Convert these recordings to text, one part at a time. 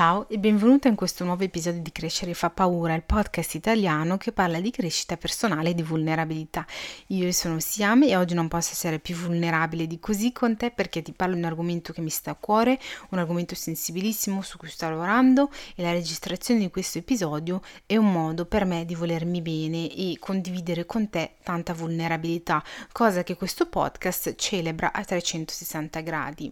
Ciao e benvenuta in questo nuovo episodio di Crescere fa paura, il podcast italiano che parla di crescita personale e di vulnerabilità. Io sono Siame e oggi non posso essere più vulnerabile di così con te perché ti parlo di un argomento che mi sta a cuore, un argomento sensibilissimo su cui sto lavorando e la registrazione di questo episodio è un modo per me di volermi bene e condividere con te tanta vulnerabilità, cosa che questo podcast celebra a 360 gradi.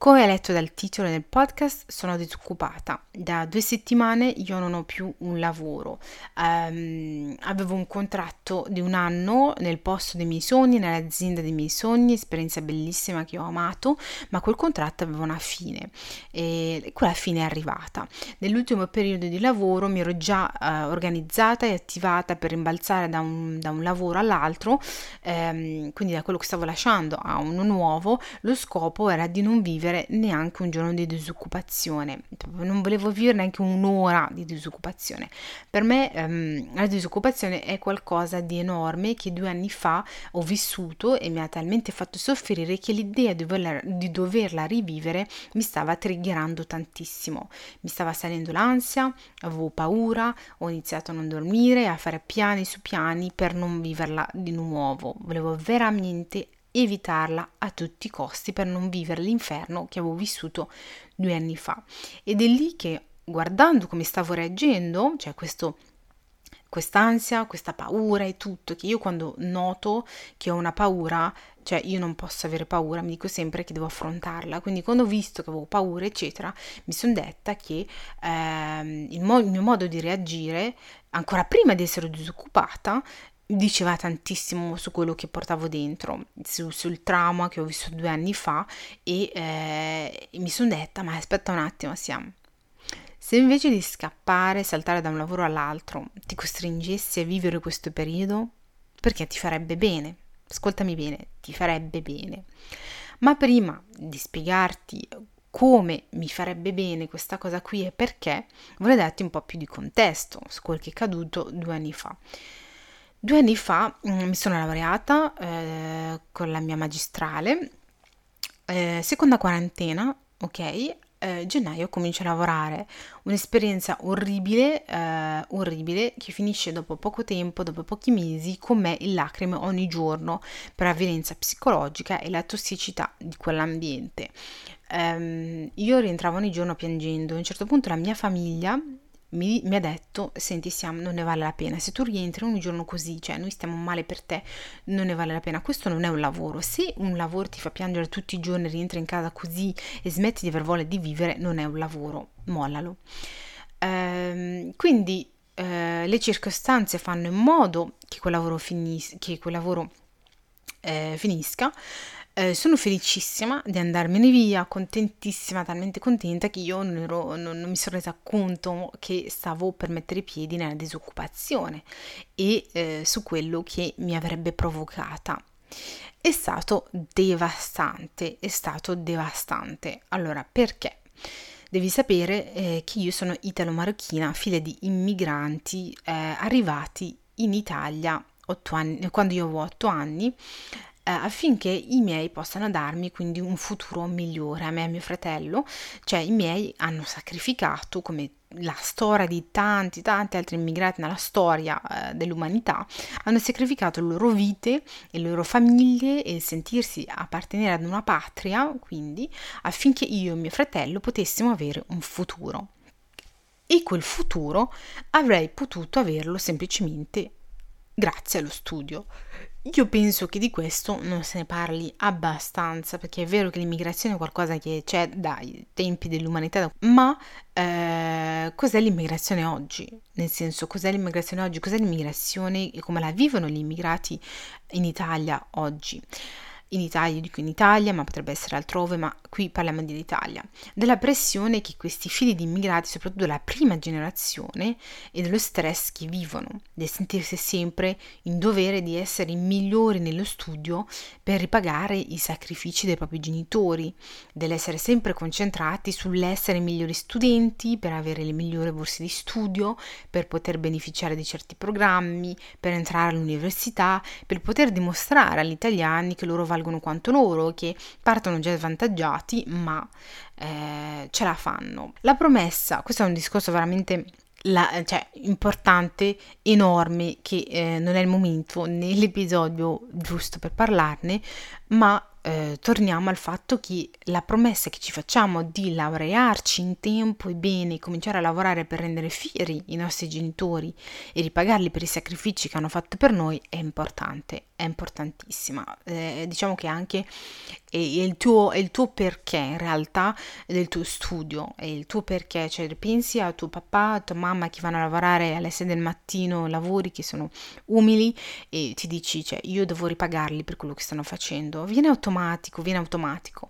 Come hai letto dal titolo del podcast, sono disoccupata. Da due settimane io non ho più un lavoro. Um, avevo un contratto di un anno nel posto dei miei sogni, nell'azienda dei miei sogni, esperienza bellissima che ho amato, ma quel contratto aveva una fine e quella fine è arrivata. Nell'ultimo periodo di lavoro mi ero già uh, organizzata e attivata per rimbalzare da un, da un lavoro all'altro, um, quindi da quello che stavo lasciando a uno nuovo. Lo scopo era di non vivere vivere neanche un giorno di disoccupazione, non volevo vivere neanche un'ora di disoccupazione. Per me ehm, la disoccupazione è qualcosa di enorme che due anni fa ho vissuto e mi ha talmente fatto soffrire che l'idea di doverla, di doverla rivivere mi stava triggerando tantissimo. Mi stava salendo l'ansia, avevo paura, ho iniziato a non dormire, a fare piani su piani per non viverla di nuovo. Volevo veramente evitarla a tutti i costi per non vivere l'inferno che avevo vissuto due anni fa. Ed è lì che guardando come stavo reagendo, cioè questo quest'ansia, questa paura e tutto, che io quando noto che ho una paura, cioè io non posso avere paura, mi dico sempre che devo affrontarla, quindi quando ho visto che avevo paura, eccetera, mi sono detta che ehm, il, mo- il mio modo di reagire, ancora prima di essere disoccupata, diceva tantissimo su quello che portavo dentro, su, sul trauma che ho vissuto due anni fa e, eh, mi sono detta, ma aspetta un attimo, siamo. Se invece di scappare, saltare da un lavoro all'altro, ti costringessi a vivere questo periodo, perché ti farebbe bene, ascoltami bene, ti farebbe bene. Ma prima di spiegarti come mi farebbe bene questa cosa qui e perché, vorrei darti un po' più di contesto su quel che è accaduto due anni fa. Due anni fa mm, mi sono laureata eh, con la mia magistrale, eh, seconda quarantena, ok? Eh, gennaio comincio a lavorare, un'esperienza orribile, eh, orribile che finisce dopo poco tempo, dopo pochi mesi, con me in lacrime ogni giorno per la violenza psicologica e la tossicità di quell'ambiente. Um, io rientravo ogni giorno piangendo, a un certo punto la mia famiglia mi, mi, ha detto, senti Siam, non ne vale la pena, se tu rientri un giorno così, cioè noi stiamo male per te, non ne vale la pena, questo non è un lavoro, se un lavoro ti fa piangere tutti i giorni, rientri in casa così e smetti di aver voglia di vivere, non è un lavoro, mollalo. Ehm, quindi eh, le circostanze fanno in modo che quel lavoro, finis- che quel lavoro eh, finisca, eh, sono felicissima di andarmene via, contentissima, talmente contenta che io non, ero, non, non mi sono resa conto che stavo per mettere i piedi nella disoccupazione e eh, su quello che mi avrebbe provocata. È stato devastante, è stato devastante. Allora, perché? Devi sapere eh, che io sono italo-marocchina, figlia di immigranti eh, arrivati in Italia anni, quando io avevo otto anni affinché i miei possano darmi quindi un futuro migliore a me e a mio fratello, cioè i miei hanno sacrificato come la storia di tanti tanti altri immigrati nella storia eh, dell'umanità hanno sacrificato le loro vite e le loro famiglie e sentirsi appartenere ad una patria quindi affinché io e mio fratello potessimo avere un futuro. E quel futuro avrei potuto averlo semplicemente grazie allo studio io penso che di questo non se ne parli abbastanza, perché è vero che l'immigrazione è qualcosa che c'è dai tempi dell'umanità, ma eh, cos'è l'immigrazione oggi? Nel senso, cos'è l'immigrazione oggi? Cos'è l'immigrazione e come la vivono gli immigrati in Italia oggi? in Italia, dico in Italia, ma potrebbe essere altrove, ma qui parliamo dell'Italia, della pressione che questi figli di immigrati, soprattutto della prima generazione, e dello stress che vivono, del sentirsi sempre in dovere di essere i migliori nello studio per ripagare i sacrifici dei propri genitori, dell'essere sempre concentrati sull'essere i migliori studenti, per avere le migliori borse di studio, per poter beneficiare di certi programmi, per entrare all'università, per poter dimostrare agli italiani che loro valgono valgono quanto loro, che partono già svantaggiati, ma eh, ce la fanno. La promessa, questo è un discorso veramente la, cioè, importante, enorme, che eh, non è il momento nell'episodio giusto per parlarne, ma eh, torniamo al fatto che la promessa che ci facciamo di laurearci in tempo e bene, cominciare a lavorare per rendere fieri i nostri genitori e ripagarli per i sacrifici che hanno fatto per noi è importante, è importantissima. Eh, diciamo che anche è il, tuo, il tuo perché in realtà del tuo studio, è il tuo perché, cioè pensi a tuo papà, a tua mamma che vanno a lavorare alle 6 del mattino, lavori che sono umili e ti dici, cioè io devo ripagarli per quello che stanno facendo, viene automatico, viene automatico.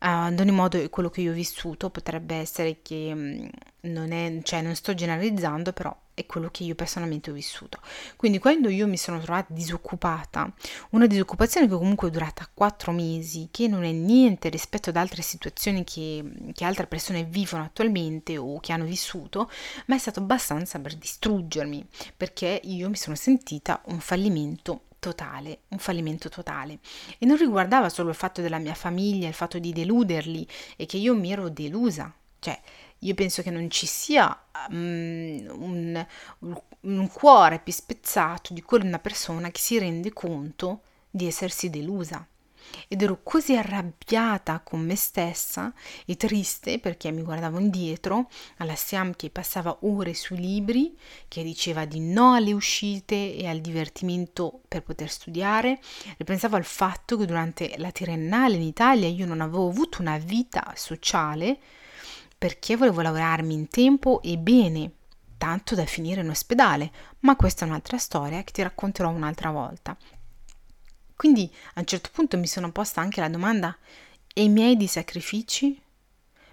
Uh, ad ogni modo, quello che io ho vissuto potrebbe essere che mm, non è, cioè non sto generalizzando, però è quello che io personalmente ho vissuto. Quindi quando io mi sono trovata disoccupata, una disoccupazione che comunque è durata quattro mesi, che non è niente rispetto ad altre situazioni che, che altre persone vivono attualmente o che hanno vissuto, ma è stato abbastanza per distruggermi, perché io mi sono sentita un fallimento totale, un fallimento totale. E non riguardava solo il fatto della mia famiglia, il fatto di deluderli e che io mi ero delusa. Cioè, io penso che non ci sia um, un, un cuore più spezzato di quello di una persona che si rende conto di essersi delusa ed ero così arrabbiata con me stessa e triste perché mi guardavo indietro alla Siam che passava ore sui libri, che diceva di no alle uscite e al divertimento per poter studiare. Ripensavo al fatto che durante la triennale in Italia io non avevo avuto una vita sociale perché volevo lavorarmi in tempo e bene, tanto da finire in ospedale, ma questa è un'altra storia che ti racconterò un'altra volta. Quindi a un certo punto mi sono posta anche la domanda, e i miei di sacrifici?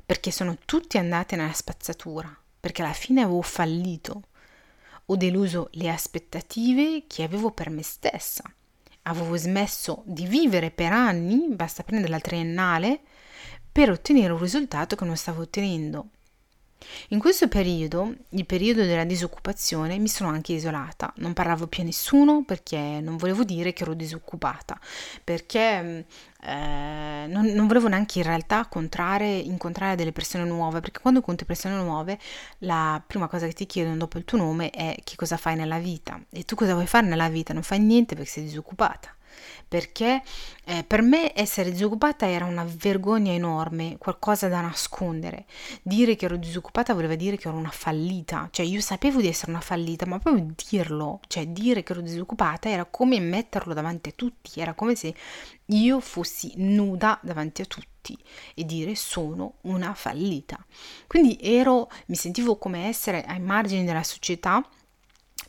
Perché sono tutti andati nella spazzatura, perché alla fine avevo fallito, ho deluso le aspettative che avevo per me stessa. Avevo smesso di vivere per anni, basta prendere la triennale, per ottenere un risultato che non stavo ottenendo. In questo periodo, il periodo della disoccupazione, mi sono anche isolata, non parlavo più a nessuno perché non volevo dire che ero disoccupata, perché eh, non, non, volevo neanche in realtà incontrare, delle persone nuove, perché quando incontri persone nuove la prima cosa che ti chiedono dopo il tuo nome è che cosa fai nella vita. E tu cosa vuoi fare nella vita, non fai niente perché sei disoccupata perché eh, per me essere disoccupata era una vergogna enorme, qualcosa da nascondere. Dire che ero disoccupata voleva dire che ero una fallita, cioè io sapevo di essere una fallita, ma proprio dirlo, cioè dire che ero disoccupata era come metterlo davanti a tutti, era come se io fossi nuda davanti a tutti e dire sono una fallita. Quindi ero, mi sentivo come essere ai margini della società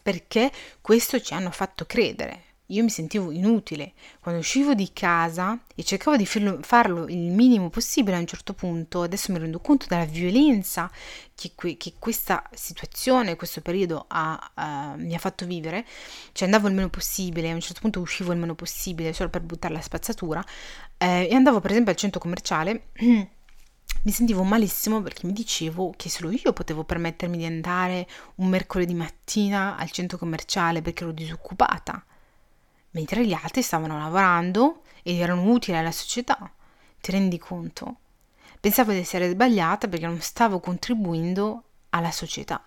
perché questo ci hanno fatto credere, io mi sentivo inutile. Quando uscivo di casa e cercavo di farlo il minimo possibile a un certo punto, adesso mi rendo conto della violenza che, che questa situazione, questo periodo ha, uh, mi ha fatto vivere, cioè andavo il meno possibile, a un certo punto uscivo il meno possibile solo per buttare la spazzatura eh, e andavo per esempio al centro commerciale. mi sentivo malissimo perché mi dicevo che solo io potevo permettermi di andare un mercoledì mattina al centro commerciale perché ero disoccupata mentre gli altri stavano lavorando ed erano utili alla società. Ti rendi conto? Pensavo di essere sbagliata perché non stavo contribuendo alla società.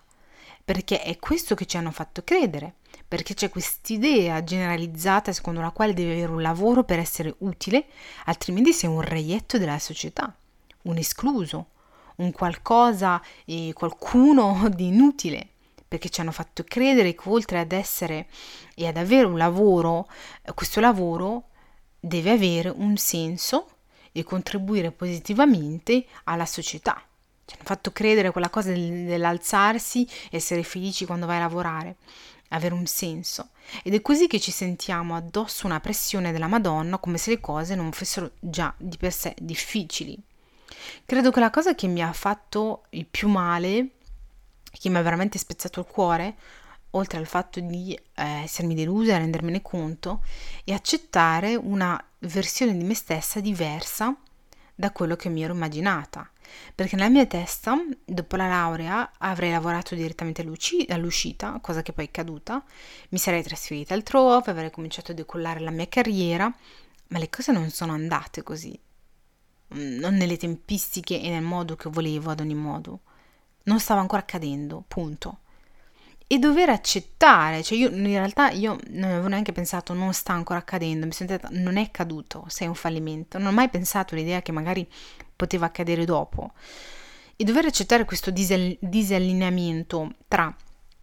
Perché è questo che ci hanno fatto credere, perché c'è quest'idea generalizzata secondo la quale devi avere un lavoro per essere utile, altrimenti sei un reietto della società, un escluso, un qualcosa e qualcuno di inutile perché ci hanno fatto credere che oltre ad essere e ad avere un lavoro, questo lavoro deve avere un senso e contribuire positivamente alla società. Ci hanno fatto credere quella cosa dell'alzarsi, essere felici quando vai a lavorare, avere un senso. Ed è così che ci sentiamo addosso una pressione della Madonna come se le cose non fossero già di per sé difficili. Credo che la cosa che mi ha fatto il più male che mi ha veramente spezzato il cuore, oltre al fatto di eh, essermi delusa e rendermene conto, è accettare una versione di me stessa diversa da quello che mi ero immaginata. Perché nella mia testa, dopo la laurea, avrei lavorato direttamente all'uscita, cosa che poi è caduta, mi sarei trasferita altrove, avrei cominciato a decollare la mia carriera, ma le cose non sono andate così, mm, non nelle tempistiche e nel modo che volevo ad ogni modo. Non stava ancora accadendo, punto. E dover accettare, cioè io in realtà io non avevo neanche pensato non sta ancora accadendo, mi sono detta non è caduto, sei un fallimento, non ho mai pensato all'idea che magari poteva accadere dopo. E dover accettare questo disallineamento tra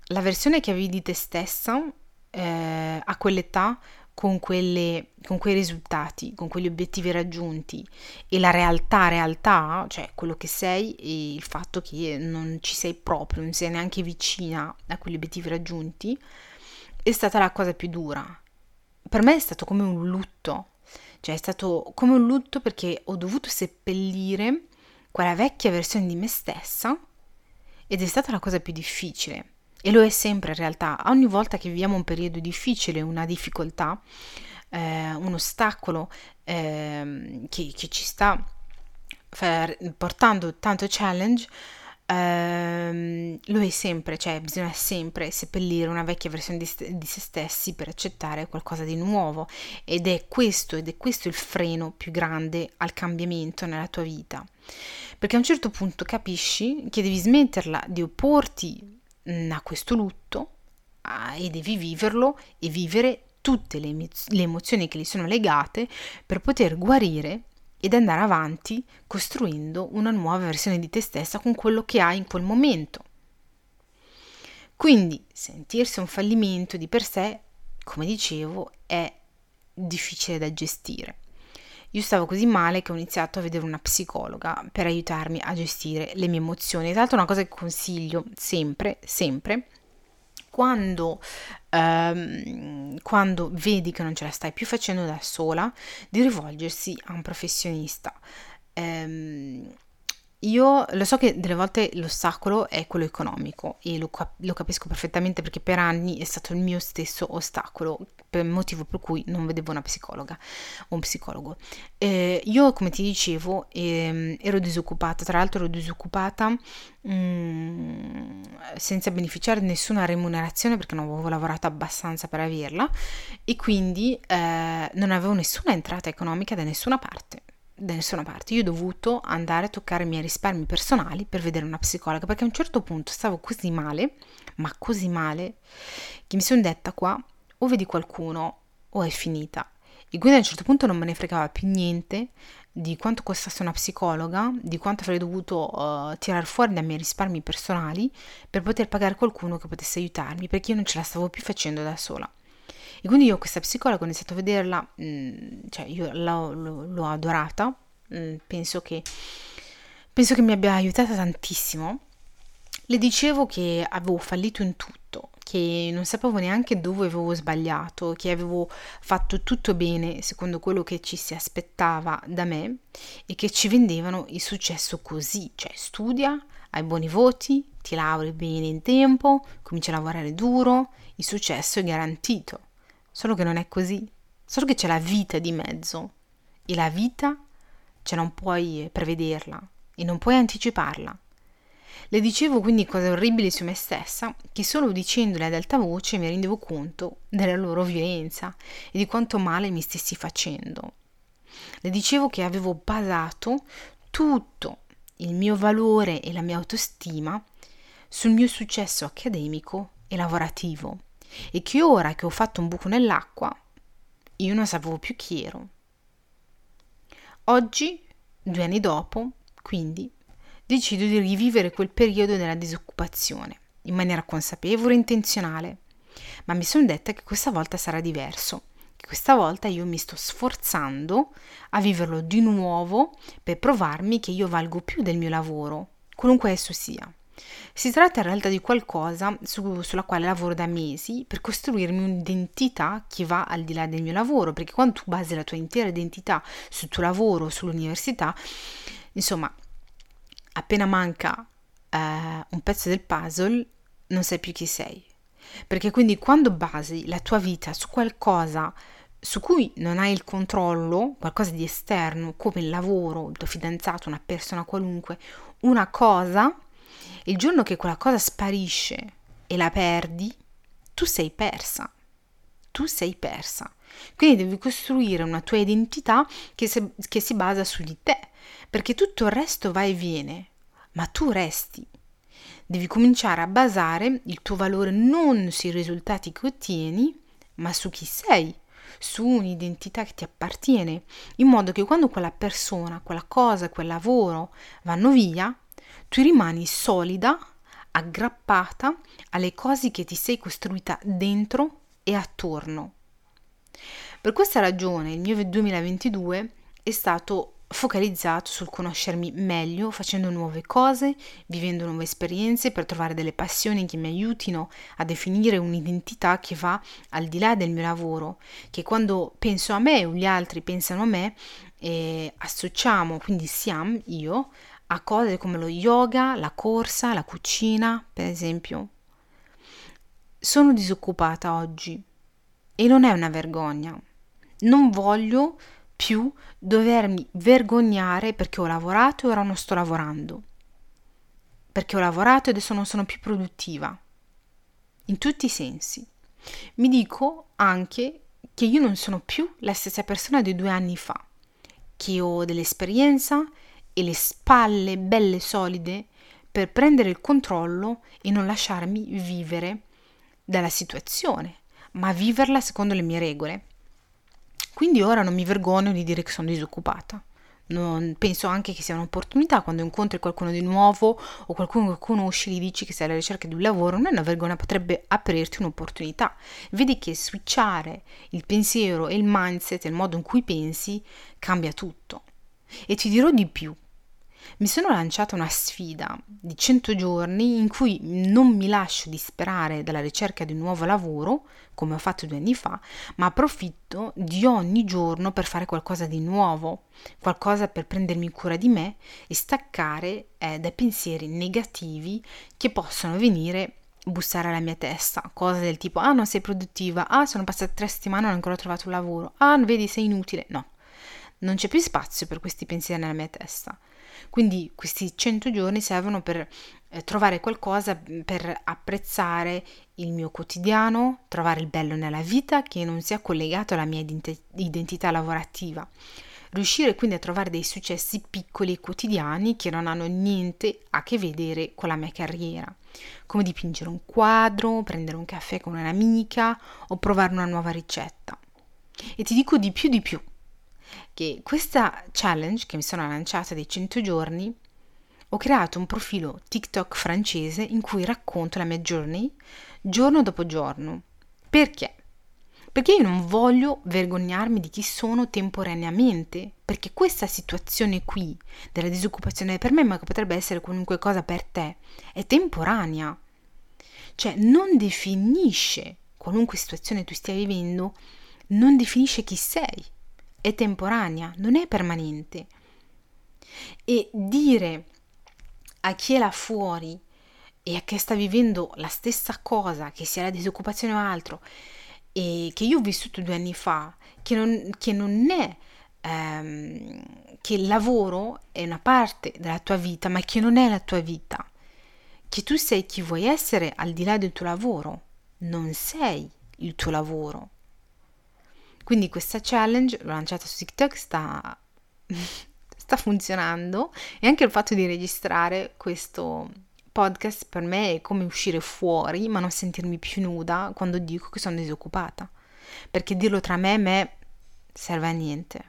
la versione che avevi di te stessa eh, a quell'età con, quelle, con quei risultati, con quegli obiettivi raggiunti. E la realtà, realtà, cioè quello che sei e il fatto che non ci sei proprio, non sei neanche vicina a quegli obiettivi raggiunti, è stata la cosa più dura. Per me è stato come un lutto, cioè è stato come un lutto perché ho dovuto seppellire quella vecchia versione di me stessa ed è stata la cosa più difficile e lo è sempre in realtà. Ogni volta che viviamo un periodo difficile, una difficoltà, eh, un ostacolo eh, che, che, ci sta portando tanto challenge, ehm, lo è sempre, cioè bisogna sempre seppellire una vecchia versione di, di, se stessi per accettare qualcosa di nuovo. Ed è questo ed è questo il freno più grande al cambiamento nella tua vita. Perché a un certo punto capisci che devi smetterla di opporti a questo lutto ah, e devi viverlo e vivere tutte le, le emozioni che gli sono legate per poter guarire ed andare avanti costruendo una nuova versione di te stessa con quello che hai in quel momento. Quindi sentirsi un fallimento di per sé, come dicevo, è difficile da gestire. Io stavo così male che ho iniziato a vedere una psicologa per aiutarmi a gestire le mie emozioni. Tra l'altro una cosa che consiglio sempre, sempre, quando, ehm, quando vedi che non ce la stai più facendo da sola, di rivolgersi a un professionista. Ehm, io lo so che delle volte l'ostacolo è quello economico e lo, lo, capisco perfettamente perché per anni è stato il mio stesso ostacolo, per motivo per cui non vedevo una psicologa o un psicologo. Eh, io, come ti dicevo, eh, ero disoccupata, tra l'altro ero disoccupata mh, mm, senza beneficiare di nessuna remunerazione perché non avevo lavorato abbastanza per averla e quindi eh, non avevo nessuna entrata economica da nessuna parte da nessuna parte. Io ho dovuto andare a toccare i miei risparmi personali per vedere una psicologa perché a un certo punto stavo così male, ma così male, che mi sono detta qua o vedi qualcuno o è finita. E quindi a un certo punto non me ne fregava più niente di quanto costasse una psicologa, di quanto avrei dovuto uh, tirar fuori dai miei risparmi personali per poter pagare qualcuno che potesse aiutarmi, perché io non ce la stavo più facendo da sola. E quindi io questa psicologa ho iniziato a vederla, mh, mm, cioè io l'ho, l'ho, l'ho adorata, mh, mm, penso, che, penso che mi abbia aiutata tantissimo. Le dicevo che avevo fallito in tutto, che non sapevo neanche dove avevo sbagliato, che avevo fatto tutto bene secondo quello che ci si aspettava da me e che ci vendevano il successo così, cioè studia, hai buoni voti, ti lauri bene in tempo, cominci a lavorare duro, il successo è garantito. Solo che non è così, solo che c'è la vita di mezzo e la vita cioè non puoi prevederla e non puoi anticiparla. Le dicevo quindi cose orribili su me stessa che solo dicendole ad alta voce mi rendevo conto della loro violenza e di quanto male mi stessi facendo. Le dicevo che avevo basato tutto il mio valore e la mia autostima sul mio successo accademico e lavorativo e che ora che ho fatto un buco nell'acqua, io non sapevo più chi ero. Oggi, due anni dopo, quindi, decido di rivivere quel periodo della disoccupazione, in maniera consapevole e intenzionale, ma mi sono detta che questa volta sarà diverso, che questa volta io mi sto sforzando a viverlo di nuovo per provarmi che io valgo più del mio lavoro, qualunque esso sia. Si tratta in realtà di qualcosa su, sulla quale lavoro da mesi per costruirmi un'identità che va al di là del mio lavoro, perché quando tu basi la tua intera identità sul tuo lavoro, sull'università, insomma, appena manca eh, un pezzo del puzzle, non sai più chi sei. Perché quindi quando basi la tua vita su qualcosa su cui non hai il controllo, qualcosa di esterno, come il lavoro, il tuo fidanzato, una persona qualunque, una cosa, il giorno che quella cosa sparisce e la perdi, tu sei persa. Tu sei persa. Quindi devi costruire una tua identità che, se, che si basa su di te, perché tutto il resto va e viene, ma tu resti. Devi cominciare a basare il tuo valore non sui risultati che ottieni, ma su chi sei, su un'identità che ti appartiene, in modo che quando quella persona, quella cosa, quel lavoro vanno via, tu rimani solida, aggrappata alle cose che ti sei costruita dentro e attorno. Per questa ragione il mio 2022 è stato focalizzato sul conoscermi meglio, facendo nuove cose, vivendo nuove esperienze per trovare delle passioni che mi aiutino a definire un'identità che va al di là del mio lavoro, che quando penso a me o gli altri pensano a me, eh, associamo, quindi siamo io, a cose come lo yoga, la corsa, la cucina, per esempio. Sono disoccupata oggi e non è una vergogna. Non voglio più dovermi vergognare perché ho lavorato e ora non sto lavorando. Perché ho lavorato e adesso non sono più produttiva. In tutti i sensi. Mi dico anche che io non sono più la stessa persona di due anni fa, che ho dell'esperienza e le spalle belle solide per prendere il controllo e non lasciarmi vivere dalla situazione, ma viverla secondo le mie regole. Quindi ora non mi vergogno di dire che sono disoccupata. Non, penso anche che sia un'opportunità quando incontri qualcuno di nuovo o qualcuno che conosci, gli dici che sei alla ricerca di un lavoro, non è una vergogna, potrebbe aprirti un'opportunità. Vedi che switchare il pensiero e il mindset, il modo in cui pensi, cambia tutto. E ti dirò di più, mi sono lanciata una sfida di 100 giorni in cui non mi lascio disperare dalla ricerca di un nuovo lavoro, come ho fatto due anni fa, ma approfitto di ogni giorno per fare qualcosa di nuovo, qualcosa per prendermi cura di me e staccare eh, dai pensieri negativi che possono venire bussare alla mia testa, cose del tipo ah non sei produttiva, ah sono passate tre settimane e non ho ancora trovato un lavoro, ah vedi sei inutile, no, non c'è più spazio per questi pensieri nella mia testa. Quindi questi 100 giorni servono per eh, trovare qualcosa mm, per apprezzare il mio quotidiano, trovare il bello nella vita che non sia collegato alla mia identità lavorativa. Riuscire quindi a trovare dei successi piccoli e quotidiani che non hanno niente a che vedere con la mia carriera, come dipingere un quadro, prendere un caffè con un'amica o provare una nuova ricetta. E ti dico di più di più che questa challenge che mi sono lanciata dei 100 giorni ho creato un profilo TikTok francese in cui racconto la mia journey giorno dopo giorno. Perché? Perché io non voglio vergognarmi di chi sono temporaneamente, perché questa situazione qui della disoccupazione per me, ma che potrebbe essere qualunque cosa per te, è temporanea. Cioè non definisce qualunque situazione tu stia vivendo, non definisce chi sei è temporanea, non è permanente. E dire a chi è là fuori e a chi sta vivendo la stessa cosa, che sia la disoccupazione o altro, e che io ho vissuto due anni fa, che non, che non è ehm, che il lavoro è una parte della tua vita, ma che non è la tua vita, che tu sei chi vuoi essere al di là del tuo lavoro, non sei il tuo lavoro. Quindi questa challenge, lanciata su TikTok, sta, sta funzionando e anche il fatto di registrare questo podcast per me è come uscire fuori ma non sentirmi più nuda quando dico che sono disoccupata. Perché dirlo tra me e me serve a niente.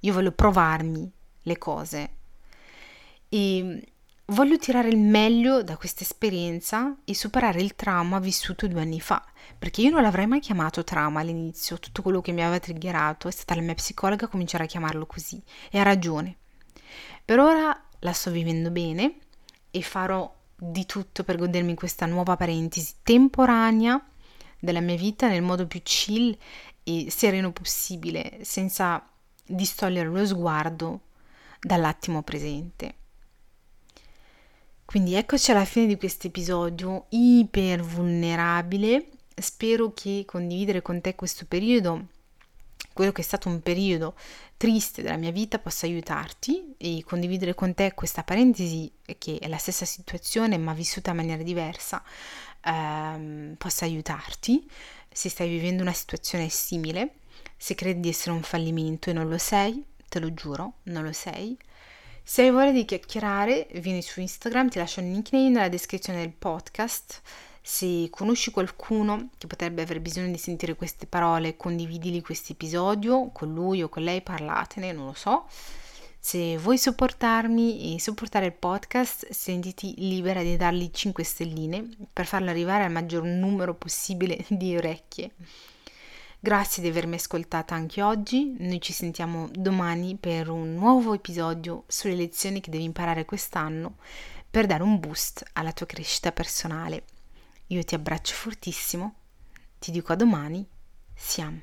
Io voglio provarmi le cose e voglio tirare il meglio da questa esperienza e superare il trauma vissuto due anni fa perché io non l'avrei mai chiamato trauma all'inizio, tutto quello che mi aveva triggerato è stata la mia psicologa a cominciare a chiamarlo così e ha ragione. Per ora la sto vivendo bene e farò di tutto per godermi questa nuova parentesi temporanea della mia vita nel modo più chill e sereno possibile, senza distogliere lo sguardo dall'attimo presente. Quindi eccoci alla fine di questo episodio iper vulnerabile spero che condividere con te questo periodo, quello che è stato un periodo triste della mia vita, possa aiutarti e condividere con te questa parentesi che è la stessa situazione ma vissuta in maniera diversa, ehm, possa aiutarti se stai vivendo una situazione simile. Se credi di essere un fallimento e non lo sei, te lo giuro, non lo sei. Se hai voglia di chiacchierare, vieni su Instagram, ti lascio il nickname nella descrizione del podcast. Se conosci qualcuno che potrebbe aver bisogno di sentire queste parole, condividili questo episodio con lui o con lei, parlatene, non lo so. Se vuoi supportarmi e supportare il podcast, sentiti libera di dargli 5 stelline per farlo arrivare al maggior numero possibile di orecchie. Grazie di avermi ascoltata anche oggi, noi ci sentiamo domani per un nuovo episodio sulle lezioni che devi imparare quest'anno per dare un boost alla tua crescita personale. Io ti abbraccio fortissimo, ti dico a domani, siamo.